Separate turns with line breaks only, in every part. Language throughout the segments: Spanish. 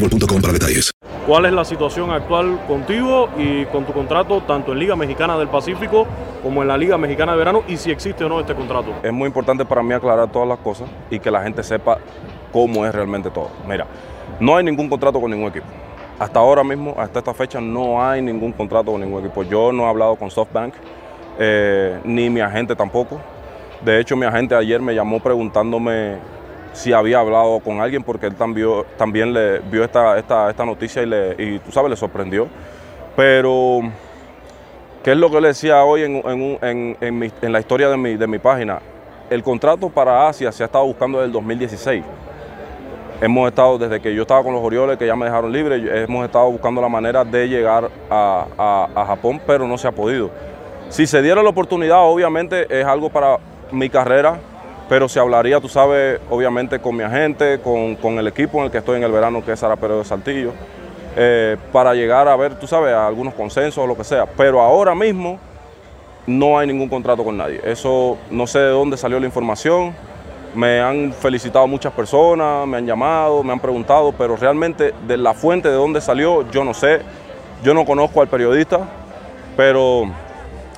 boostmobile.com para detalles.
¿Cuál es la situación actual contigo y con tu contrato tanto en Liga Mexicana del Pacífico como en la Liga Mexicana de Verano y si existe o no este contrato?
Es muy importante para mí aclarar todas las cosas y que la gente sepa cómo es realmente todo. Mira, no hay ningún contrato con ningún equipo. Hasta ahora mismo, hasta esta fecha, no hay ningún contrato con ningún equipo. Yo no he hablado con SoftBank, eh, ni mi agente tampoco. De hecho, mi agente ayer me llamó preguntándome si había hablado con alguien porque él también, también le vio esta, esta, esta noticia y, le, y tú sabes, le sorprendió. Pero, ¿qué es lo que le decía hoy en, en, en- en mi- en la historia de mi, de mi página? El contrato para Asia se ha estado buscando desde el 2016. Hemos estado, desde que yo estaba con los Orioles, que ya me dejaron libre, hemos estado buscando la manera de llegar a- a Japón, pero no se ha podido. Si se diera la oportunidad, obviamente es algo para mi carrera, pero se hablaría, tú sabes, obviamente con mi agente, con, con el equipo en el que estoy en el verano, que es Sara Pérez de Saltillo, eh, para llegar a ver, tú sabes, a algunos consensos o lo que sea. Pero ahora mismo no hay ningún contrato con nadie. Eso no sé de dónde salió la información. Me han felicitado muchas personas, me han llamado, me han preguntado, pero realmente de la fuente de dónde salió, yo no sé. Yo no conozco al periodista, pero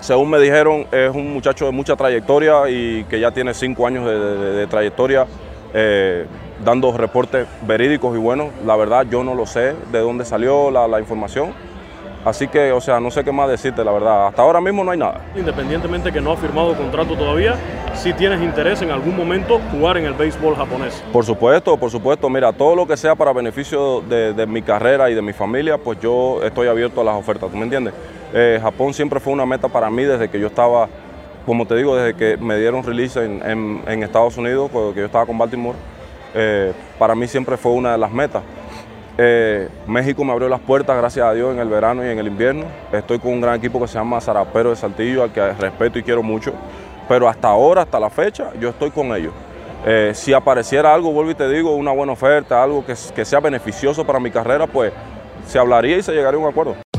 según me dijeron, es un muchacho de mucha trayectoria y que ya tiene cinco años de, de- de trayectoria eh, dando reportes verídicos y buenos. La verdad, yo no lo sé de dónde salió la, la información. Así que, o sea, no sé qué más decirte, la verdad. Hasta ahora mismo no hay nada.
Independientemente que no ha firmado contrato todavía, si tienes interés en algún momento jugar en el béisbol japonés.
Por supuesto, por supuesto. Mira, todo lo que sea para beneficio de, de mi carrera y de mi familia, pues yo estoy abierto a las ofertas, ¿tú me entiendes? Eh, Japón siempre fue una meta para mí desde que yo estaba, como te digo, desde que me dieron release en, Estados Unidos, porque yo estaba con Baltimore. Eh, para mí siempre fue una de las metas. Eh, México me abrió las puertas, gracias a Dios, en el verano y en el invierno. Estoy con un gran equipo que se llama Zarapero de Saltillo, al que respeto y quiero mucho. Pero hasta ahora, hasta la fecha, yo estoy con ellos. Si apareciera algo, vuelvo y te digo, una buena oferta, algo que, que sea beneficioso para mi carrera, pues se hablaría y se llegaría a un acuerdo.